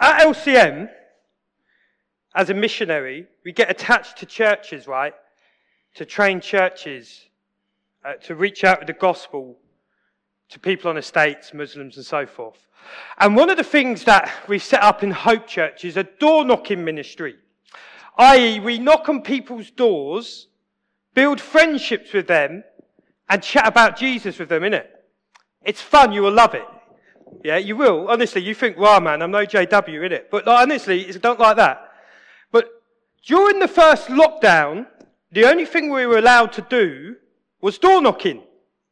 At LCM, as a missionary, we get attached to churches, right? To train churches, uh, to reach out with the gospel to people on estates, Muslims, and so forth. And one of the things that we set up in Hope Church is a door knocking ministry. I.e., we knock on people's doors, build friendships with them, and chat about Jesus with them, innit? It's fun, you will love it. Yeah, you will. Honestly, you think, wow, man, I'm no JW, innit? But like, honestly, it's don't like that. But during the first lockdown, the only thing we were allowed to do was door knocking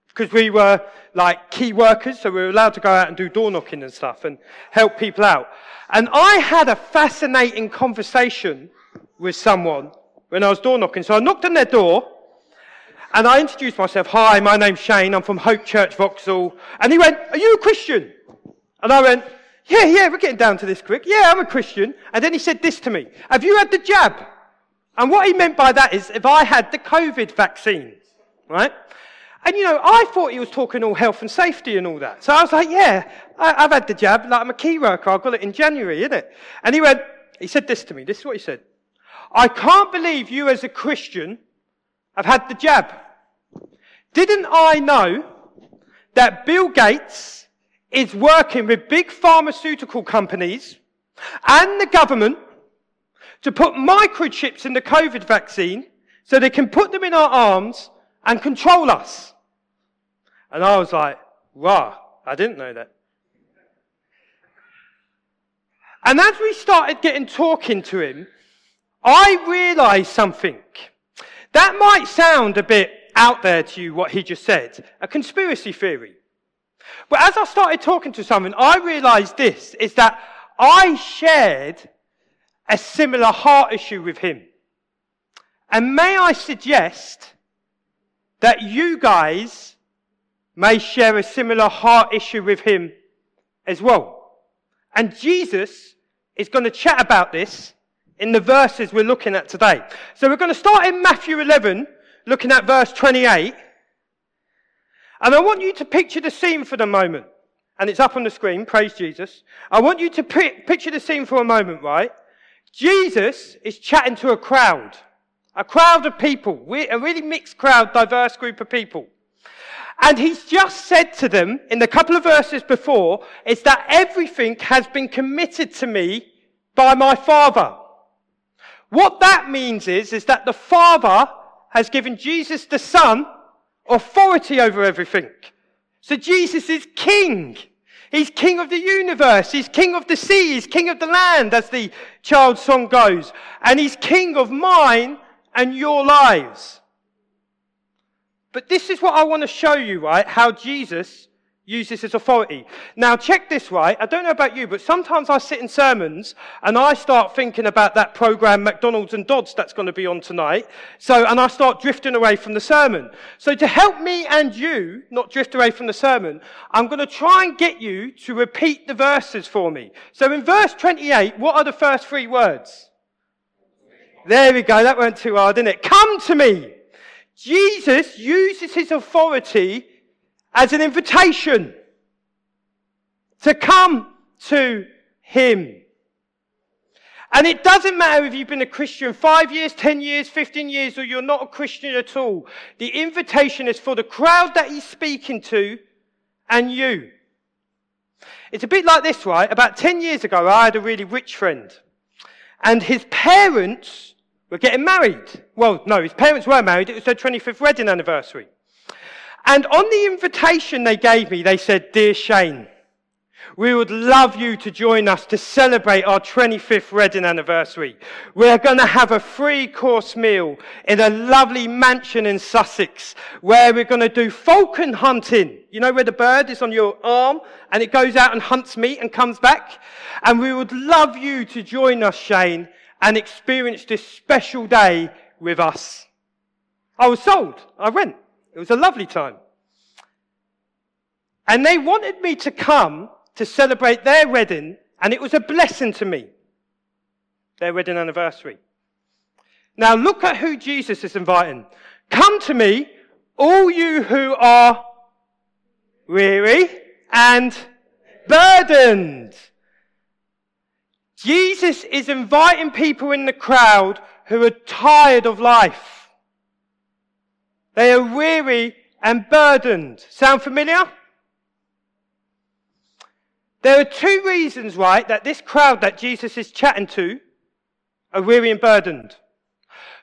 because we were like key workers, so we were allowed to go out and do door knocking and stuff and help people out. And I had a fascinating conversation with someone when I was door knocking. So I knocked on their door and I introduced myself. Hi, my name's Shane. I'm from Hope Church Vauxhall. And he went, Are you a Christian? And I went, Yeah, yeah, we're getting down to this quick. Yeah, I'm a Christian. And then he said this to me Have you had the jab? And what he meant by that is if I had the COVID vaccine, right? And you know, I thought he was talking all health and safety and all that. So I was like, yeah, I, have had the jab. Like I'm a key worker. I got it in January, isn't it? And he went, he said this to me. This is what he said. I can't believe you as a Christian have had the jab. Didn't I know that Bill Gates is working with big pharmaceutical companies and the government to put microchips in the COVID vaccine so they can put them in our arms and control us? And I was like, wow, I didn't know that. And as we started getting talking to him, I realized something. That might sound a bit out there to you, what he just said, a conspiracy theory. But as I started talking to someone, I realized this, is that I shared a similar heart issue with him. And may I suggest that you guys may share a similar heart issue with him as well. And Jesus is going to chat about this in the verses we're looking at today. So we're going to start in Matthew 11, looking at verse 28. And I want you to picture the scene for the moment. And it's up on the screen, praise Jesus. I want you to picture the scene for a moment, right? Jesus is chatting to a crowd. A crowd of people. A really mixed crowd, diverse group of people. And he's just said to them in the couple of verses before, is that everything has been committed to me by my Father. What that means is, is that the Father has given Jesus the Son authority over everything. So Jesus is king. He's king of the universe. He's king of the sea. He's king of the land, as the child song goes. And he's king of mine and your lives. But this is what I want to show you, right? How Jesus uses as authority. Now, check this, right? I don't know about you, but sometimes I sit in sermons and I start thinking about that program, McDonald's and Dodds, that's going to be on tonight. So, and I start drifting away from the sermon. So, to help me and you not drift away from the sermon, I'm going to try and get you to repeat the verses for me. So, in verse 28, what are the first three words? There we go. That weren't too hard, didn't it? Come to me. Jesus uses his authority as an invitation to come to him. And it doesn't matter if you've been a Christian five years, 10 years, 15 years, or you're not a Christian at all. The invitation is for the crowd that he's speaking to and you. It's a bit like this, right? About 10 years ago, I had a really rich friend. And his parents were getting married. Well, no, his parents were married. It was their 25th wedding anniversary. And on the invitation they gave me, they said, Dear Shane, we would love you to join us to celebrate our 25th wedding anniversary. We're going to have a free course meal in a lovely mansion in Sussex where we're going to do falcon hunting. You know where the bird is on your arm and it goes out and hunts meat and comes back? And we would love you to join us, Shane, and experience this special day with us. I was sold. I went. It was a lovely time. And they wanted me to come to celebrate their wedding, and it was a blessing to me. Their wedding anniversary. Now look at who Jesus is inviting. Come to me, all you who are weary and burdened. Jesus is inviting people in the crowd who are tired of life. They are weary and burdened. Sound familiar? There are two reasons, right, that this crowd that Jesus is chatting to are weary and burdened.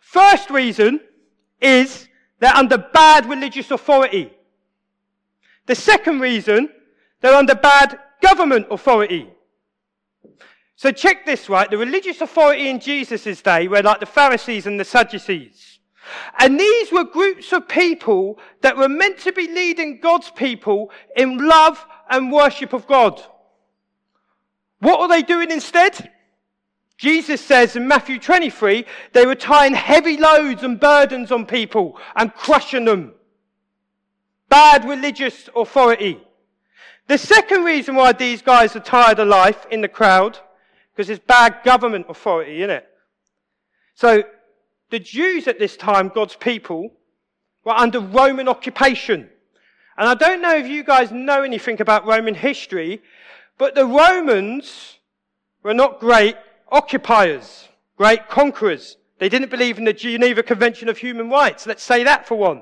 First reason is they're under bad religious authority. The second reason, they're under bad government authority. So check this, right? The religious authority in Jesus' day were like the Pharisees and the Sadducees. And these were groups of people that were meant to be leading God's people in love and worship of God. What are they doing instead? Jesus says in Matthew 23, they were tying heavy loads and burdens on people and crushing them. Bad religious authority. The second reason why these guys are tired of life in the crowd, because it's bad government authority, isn't it? So, the Jews at this time, God's people, were under Roman occupation. And I don't know if you guys know anything about Roman history, but the Romans were not great occupiers, great conquerors. They didn't believe in the Geneva Convention of Human Rights. Let's say that for one.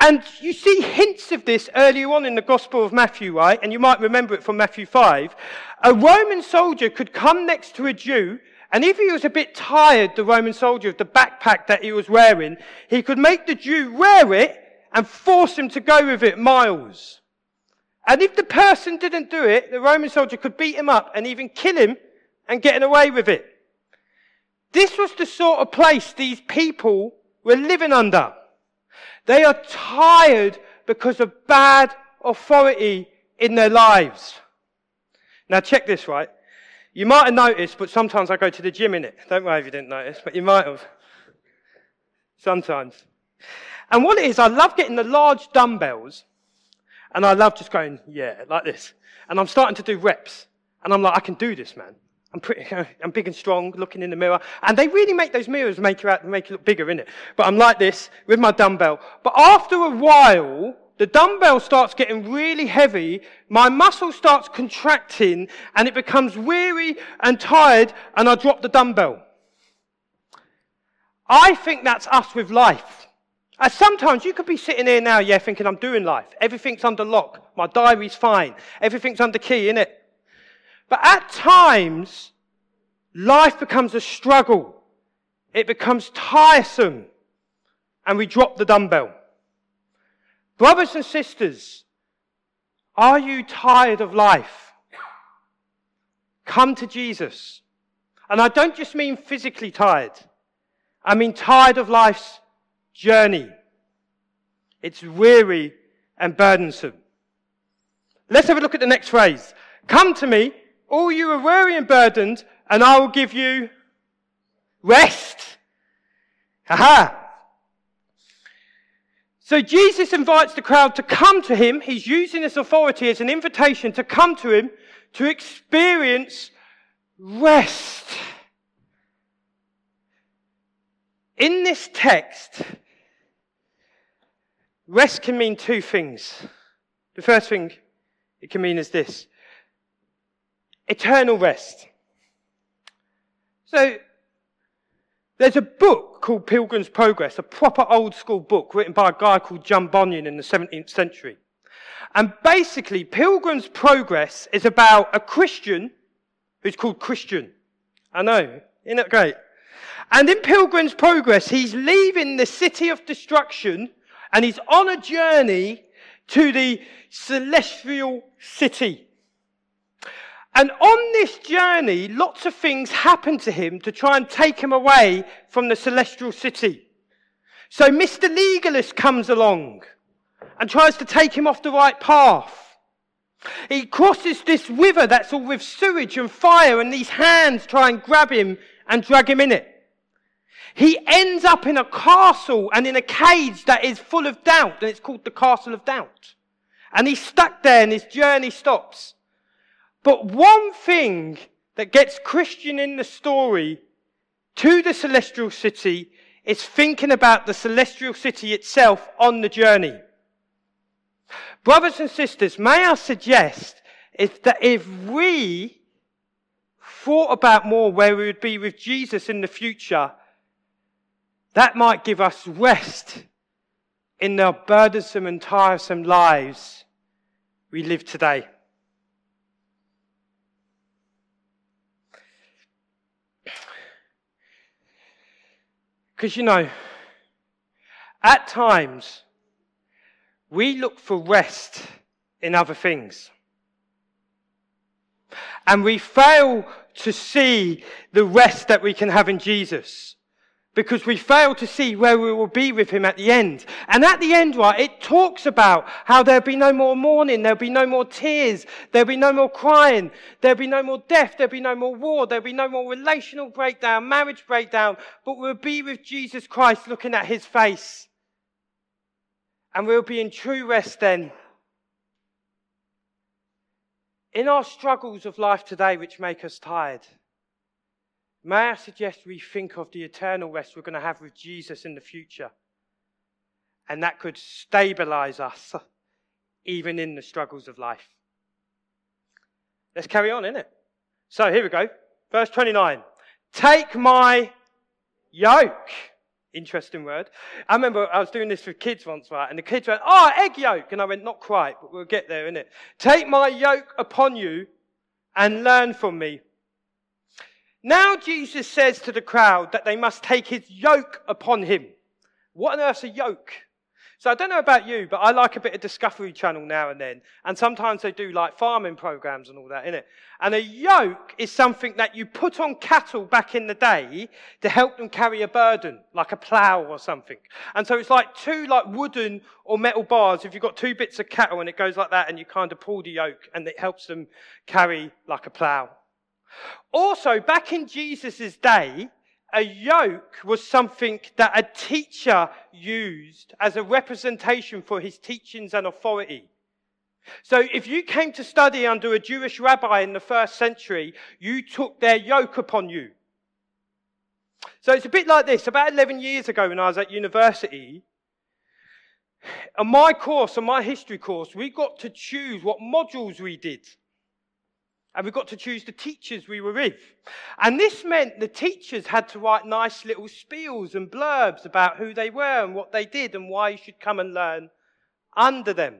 And you see hints of this earlier on in the Gospel of Matthew, right? And you might remember it from Matthew 5. A Roman soldier could come next to a Jew, and if he was a bit tired, the Roman soldier, of the backpack that he was wearing, he could make the Jew wear it and force him to go with it miles. And if the person didn't do it, the Roman soldier could beat him up and even kill him and get away with it. This was the sort of place these people were living under. They are tired because of bad authority in their lives. Now check this, right? You might have noticed, but sometimes I go to the gym in it. Don't worry if you didn't notice, but you might have. Sometimes. And what it is, I love getting the large dumbbells, and I love just going, yeah, like this. And I'm starting to do reps. And I'm like, I can do this, man. I'm pretty, I'm big and strong, looking in the mirror. And they really make those mirrors make you out, make you look bigger, innit? But I'm like this with my dumbbell. But after a while, the dumbbell starts getting really heavy, my muscle starts contracting, and it becomes weary and tired, and I drop the dumbbell. I think that's us with life. And sometimes you could be sitting here now, yeah, thinking I'm doing life. Everything's under lock. My diary's fine. Everything's under key, innit? But at times, life becomes a struggle. It becomes tiresome. And we drop the dumbbell. Brothers and sisters, are you tired of life? Come to Jesus. And I don't just mean physically tired. I mean tired of life's journey. It's weary and burdensome. Let's have a look at the next phrase. Come to me, all you are weary and burdened, and I will give you rest. Aha! So Jesus invites the crowd to come to him. He's using this authority as an invitation to come to him to experience rest. In this text, rest can mean two things. The first thing it can mean is this eternal rest. So, there's a book called Pilgrim's Progress, a proper old school book written by a guy called John Bunyan in the 17th century. And basically, Pilgrim's Progress is about a Christian who's called Christian. I know, isn't that great? And in Pilgrim's Progress, he's leaving the city of destruction and he's on a journey to the celestial city. And on this journey, lots of things happen to him to try and take him away from the celestial city. So Mr. Legalist comes along and tries to take him off the right path. He crosses this river that's all with sewage and fire, and these hands try and grab him and drag him in it. He ends up in a castle and in a cage that is full of doubt, and it's called the Castle of Doubt. And he's stuck there, and his journey stops. But one thing that gets Christian in the story to the celestial city is thinking about the celestial city itself on the journey. Brothers and sisters, may I suggest is that if we thought about more where we would be with Jesus in the future, that might give us rest in the burdensome and tiresome lives we live today. Because you know, at times, we look for rest in other things. And we fail to see the rest that we can have in Jesus because we fail to see where we will be with him at the end. And at the end, right, it talks about how there'll be no more mourning, there'll be no more tears, there'll be no more crying, there'll be no more death, there'll be no more war, there'll be no more relational breakdown, marriage breakdown, but we'll be with Jesus Christ looking at his face. And we'll be in true rest then. In our struggles of life today, which make us tired, May I suggest we think of the eternal rest we're going to have with Jesus in the future? And that could stabilize us even in the struggles of life. Let's carry on, innit? So here we go. Verse 29. Take my yoke. Interesting word. I remember I was doing this with kids once, right? And the kids went, oh, egg yolk. And I went, not quite, but we'll get there, innit? Take my yoke upon you and learn from me now Jesus says to the crowd that they must take his yoke upon him. What on earth's a yoke? So I don't know about you, but I like a bit of Discovery Channel now and then. And sometimes they do like farming programs and all that, innit? And a yoke is something that you put on cattle back in the day to help them carry a burden, like a plow or something. And so it's like two like wooden or metal bars. If you've got two bits of cattle and it goes like that and you kind of pull the yoke and it helps them carry like a plow. Also, back in Jesus' day, a yoke was something that a teacher used as a representation for his teachings and authority. So if you came to study under a Jewish rabbi in the first century, you took their yoke upon you. So it's a bit like this. About 11 years ago when I was at university, on my course, on my history course, we got to choose what modules we did. And we got to choose the teachers we were with. And this meant the teachers had to write nice little spiels and blurbs about who they were and what they did and why you should come and learn under them.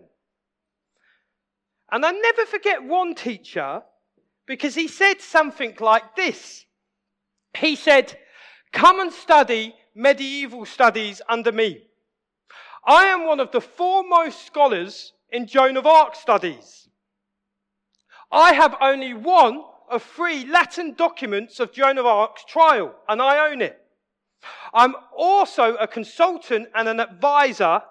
And I never forget one teacher because he said something like this. He said, Come and study medieval studies under me. I am one of the foremost scholars in Joan of Arc studies. I have only one of three Latin documents of Joan of Arc's trial, and I own it. I'm also a consultant and an advisor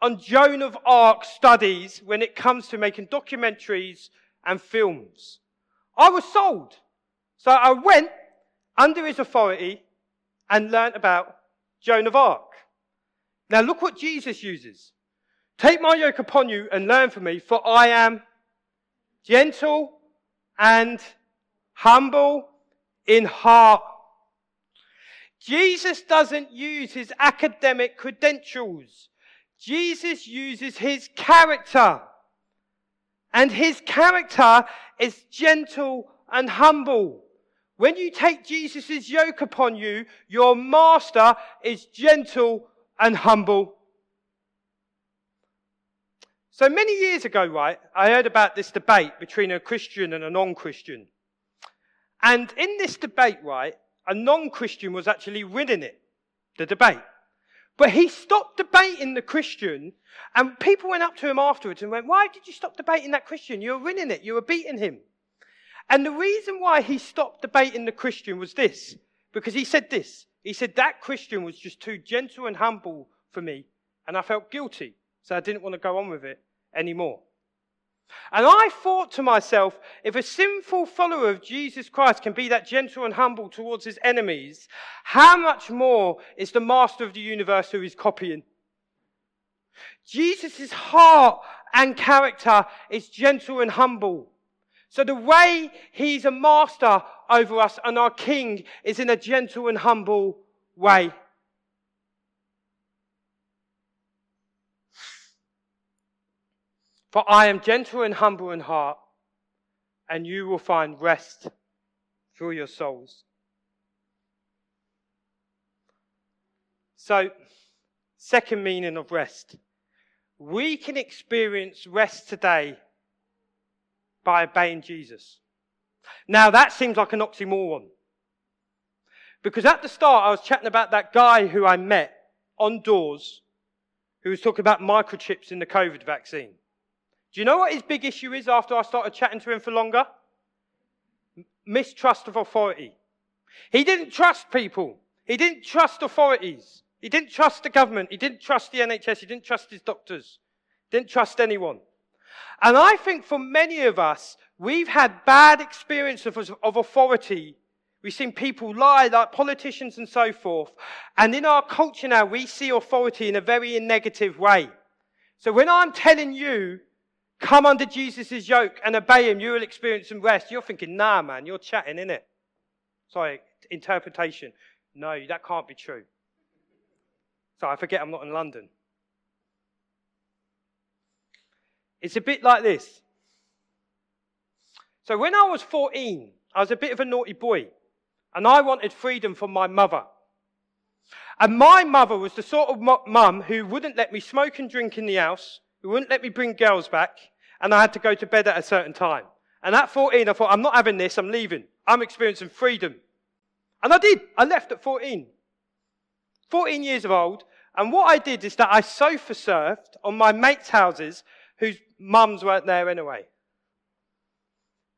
on Joan of Arc studies when it comes to making documentaries and films. I was sold. So I went under his authority and learnt about Joan of Arc. Now look what Jesus uses. Take my yoke upon you and learn from me, for I am gentle and humble in heart. Jesus doesn't use his academic credentials. Jesus uses his character. And his character is gentle and humble. When you take Jesus' yoke upon you, your master is gentle and humble. So many years ago, right, I heard about this debate between a Christian and a non-Christian. And in this debate, right, a non-Christian was actually winning it, the debate. But he stopped debating the Christian, and people went up to him afterwards and went, Why did you stop debating that Christian? You were winning it, you were beating him. And the reason why he stopped debating the Christian was this because he said this. He said, That Christian was just too gentle and humble for me, and I felt guilty, so I didn't want to go on with it anymore. And I thought to myself, if a sinful follower of Jesus Christ can be that gentle and humble towards his enemies, how much more is the master of the universe who is copying? Jesus' heart and character is gentle and humble. So the way he's a master over us and our king is in a gentle and humble way. For I am gentle and humble in heart, and you will find rest for your souls. So, second meaning of rest. We can experience rest today by obeying Jesus. Now, that seems like an oxymoron. Because at the start, I was chatting about that guy who I met on doors who was talking about microchips in the COVID vaccine. Do you know what his big issue is after I started chatting to him for longer? Mistrust of authority. He didn't trust people. He didn't trust authorities. He didn't trust the government. He didn't trust the NHS. He didn't trust his doctors. Didn't trust anyone. And I think for many of us, we've had bad experience of, of authority. We've seen people lie, like politicians and so forth. And in our culture now, we see authority in a very negative way. So when I'm telling you, come under Jesus' yoke and obey him, you will experience some rest. You're thinking, nah, man, you're chatting, innit? Sorry, interpretation. No, that can't be true. So I forget I'm not in London. It's a bit like this. So when I was 14, I was a bit of a naughty boy, and I wanted freedom from my mother. And my mother was the sort of mum who wouldn't let me smoke and drink in the house, who wouldn't let me bring girls back, and I had to go to bed at a certain time. And at 14, I thought, I'm not having this, I'm leaving. I'm experiencing freedom. And I did. I left at 14. 14 years of old. And what I did is that I sofa surfed on my mates' houses whose mums weren't there anyway.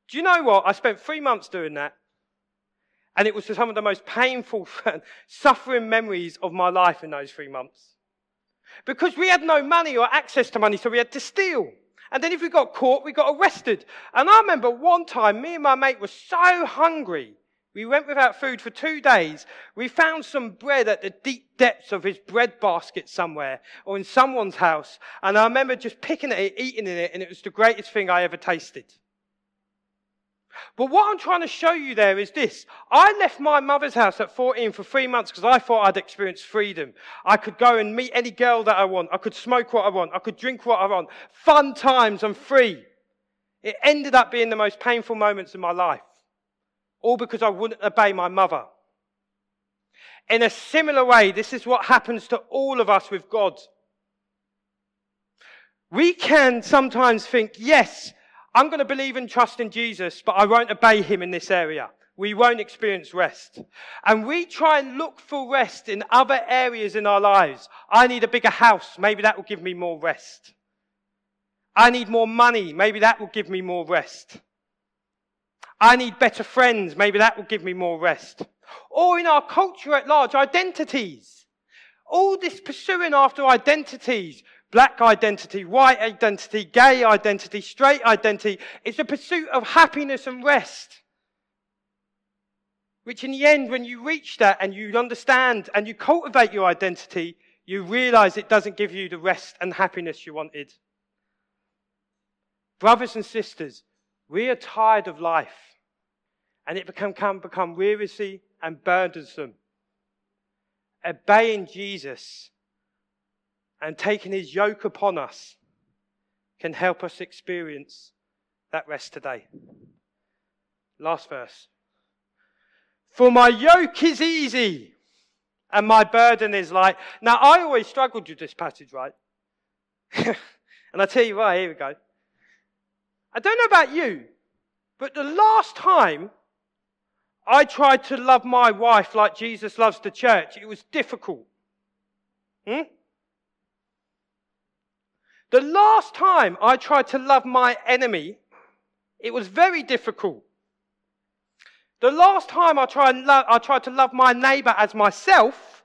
Do you know what? I spent three months doing that. And it was some of the most painful, suffering memories of my life in those three months. Because we had no money or access to money, so we had to steal. And then if we got caught, we got arrested. And I remember one time, me and my mate were so hungry we went without food for two days. We found some bread at the deep depths of his bread basket somewhere or in someone's house. And I remember just picking at it, eating in it, and it was the greatest thing I ever tasted. But what I'm trying to show you there is this. I left my mother's house at 14 for three months because I thought I'd experienced freedom. I could go and meet any girl that I want. I could smoke what I want. I could drink what I want. Fun times. I'm free. It ended up being the most painful moments of my life all because I wouldn't obey my mother. In a similar way, this is what happens to all of us with God. We can sometimes think, yes, I'm going to believe and trust in Jesus, but I won't obey him in this area. We won't experience rest. And we try and look for rest in other areas in our lives. I need a bigger house. Maybe that will give me more rest. I need more money. Maybe that will give me more rest. I need better friends. Maybe that will give me more rest. Or in our culture at large, identities. All this pursuing after identities. Black identity, white identity, gay identity, straight identity. It's a pursuit of happiness and rest. Which in the end, when you reach that and you understand and you cultivate your identity, you realize it doesn't give you the rest and happiness you wanted. Brothers and sisters, we are tired of life and it can, can become wearisome and burdensome. Obeying Jesus and taking his yoke upon us can help us experience that rest today. Last verse. For my yoke is easy and my burden is light. Now, I always struggled with this passage, right? and I tell you why, here we go. I don't know about you, but the last time I tried to love my wife like Jesus loves the church. It was difficult. Hmm? The last time I tried to love my enemy, it was very difficult. The last time I tried, lo- I tried to love my neighbor as myself,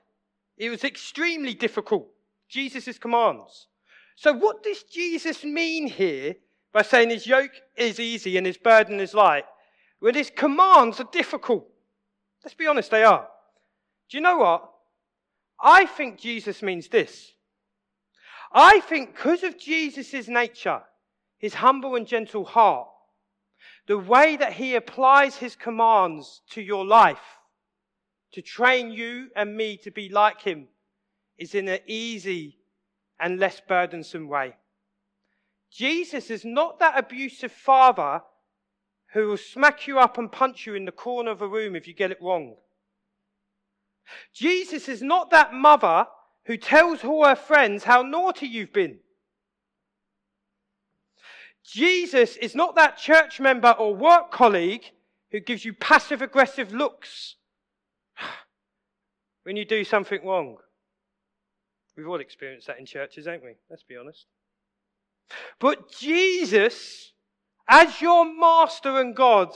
it was extremely difficult. Jesus' commands. So, what does Jesus mean here by saying his yoke is easy and his burden is light? when his commands are difficult. Let's be honest, they are. Do you know what? I think Jesus means this. I think because of Jesus' nature, his humble and gentle heart, the way that he applies his commands to your life to train you and me to be like him is in an easy and less burdensome way. Jesus is not that abusive father who will smack you up and punch you in the corner of a room if you get it wrong. Jesus is not that mother who tells all her friends how naughty you've been. Jesus is not that church member or work colleague who gives you passive aggressive looks when you do something wrong. We've all experienced that in churches, haven't we? Let's be honest. But Jesus, as your master and God,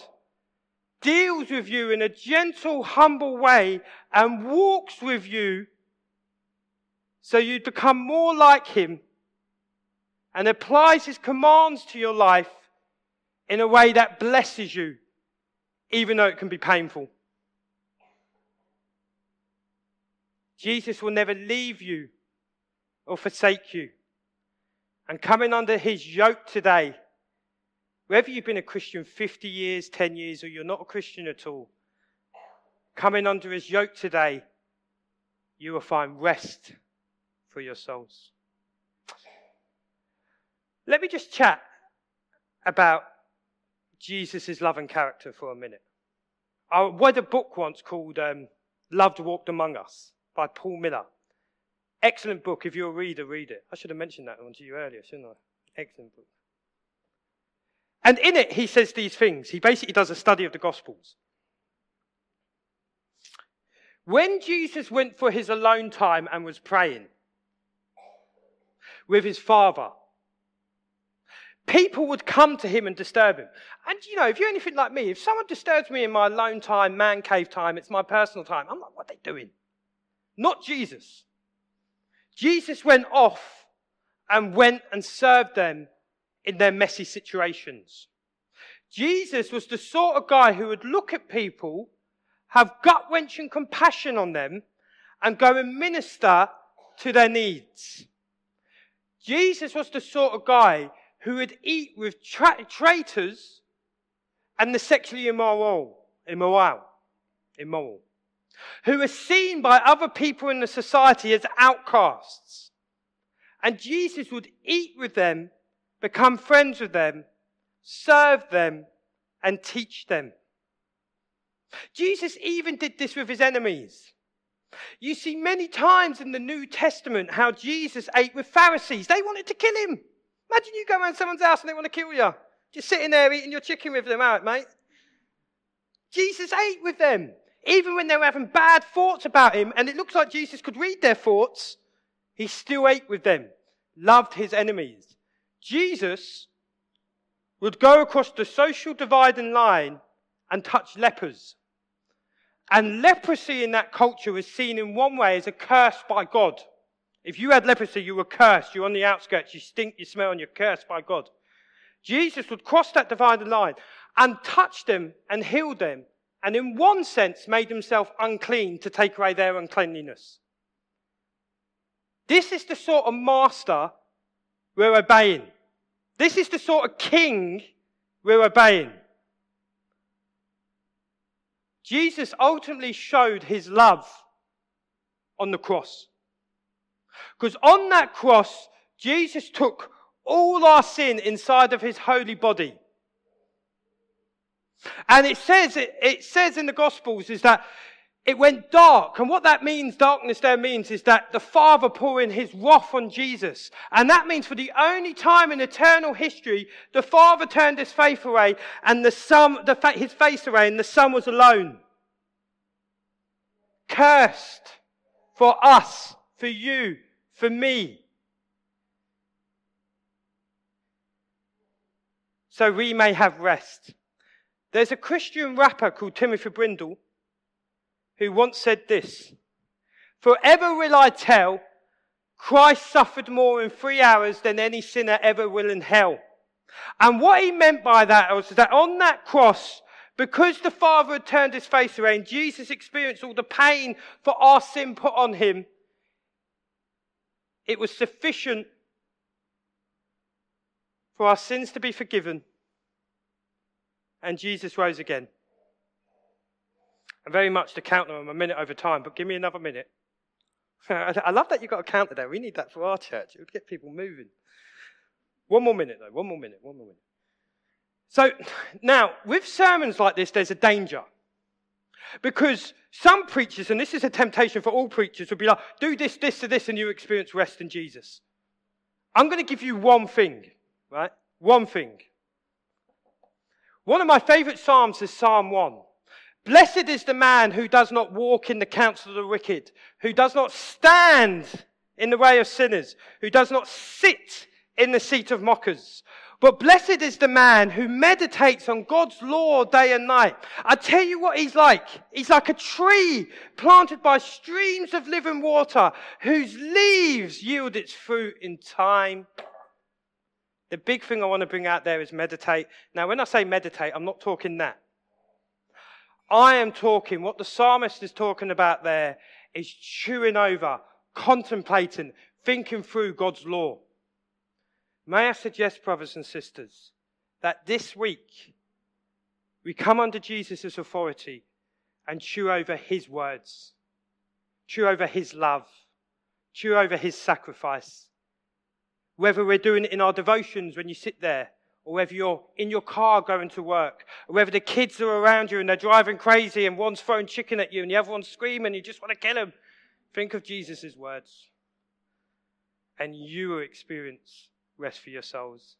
deals with you in a gentle, humble way and walks with you so you become more like him and applies his commands to your life in a way that blesses you, even though it can be painful. Jesus will never leave you or forsake you. And coming under his yoke today, whether you've been a Christian 50 years, 10 years, or you're not a Christian at all, coming under his yoke today, you will find rest for your souls. Let me just chat about Jesus' love and character for a minute. I read a book once called um, Love Walked Among Us by Paul Miller. Excellent book. If you're a reader, read it. I should have mentioned that one to you earlier, shouldn't I? Excellent book. And in it, he says these things. He basically does a study of the Gospels. When Jesus went for his alone time and was praying with his Father, people would come to him and disturb him. And you know, if you're anything like me, if someone disturbs me in my alone time, man cave time, it's my personal time, I'm like, what are they doing? Not Jesus. Jesus went off and went and served them in their messy situations. Jesus was the sort of guy who would look at people, have gut wrenching compassion on them, and go and minister to their needs. Jesus was the sort of guy who would eat with tra- traitors and the sexually immoral, immoral, immoral, who were seen by other people in the society as outcasts. And Jesus would eat with them, become friends with them, serve them, and teach them. Jesus even did this with his enemies. You see many times in the New Testament how Jesus ate with Pharisees. They wanted to kill him. Imagine you go around someone's house and they want to kill you. Just sitting there eating your chicken with them out, mate. Jesus ate with them. Even when they were having bad thoughts about him, and it looks like Jesus could read their thoughts, he still ate with them, loved his enemies. Jesus would go across the social dividing line and touch lepers. And leprosy in that culture was seen in one way as a curse by God. If you had leprosy, you were cursed. You're on the outskirts. You stink, you smell, and you're cursed by God. Jesus would cross that dividing line and touch them and heal them, and in one sense made himself unclean to take away their uncleanliness. This is the sort of master we're obeying. This is the sort of king we're obeying. Jesus ultimately showed his love on the cross. Because on that cross, Jesus took all our sin inside of his holy body. And it says, it, says in the Gospels is that it went dark. And what that means, darkness there means, is that the Father pouring his wrath on Jesus. And that means for the only time in eternal history, the Father turned his face away and the Son, the, his face away and the Son was alone. Cursed for us, for you, for me. So we may have rest. There's a Christian rapper called Timothy Brindle who once said this Forever will I tell, Christ suffered more in three hours than any sinner ever will in hell. And what he meant by that was that on that cross, because the Father had turned his face away Jesus experienced all the pain for our sin put on him, it was sufficient for our sins to be forgiven. And Jesus rose again. And very much to count them, a minute over time, but give me another minute. I love that you've got a counter there. We need that for our church. It would get people moving. One more minute, though. One more minute. One more minute. So now, with sermons like this, there's a danger. Because some preachers, and this is a temptation for all preachers, would be like, do this, this, and this, and you experience rest in Jesus. I'm going to give you one thing, right? One thing. One of my favorite Psalms is Psalm 1. Blessed is the man who does not walk in the counsel of the wicked, who does not stand in the way of sinners, who does not sit in the seat of mockers, but blessed is the man who meditates on God's law day and night. I tell you what he's like. He's like a tree planted by streams of living water whose leaves yield its fruit in time. The big thing I want to bring out there is meditate. Now, when I say meditate, I'm not talking that. I am talking, what the psalmist is talking about there is chewing over, contemplating, thinking through God's law. May I suggest, brothers and sisters, that this week we come under Jesus' authority and chew over his words, chew over his love, chew over his sacrifice. Whether we're doing it in our devotions when you sit there, or whether you're in your car going to work, or whether the kids are around you and they're driving crazy and one's throwing chicken at you and the other one's screaming, you just want to kill him. Think of Jesus' words. And you will experience rest for your souls.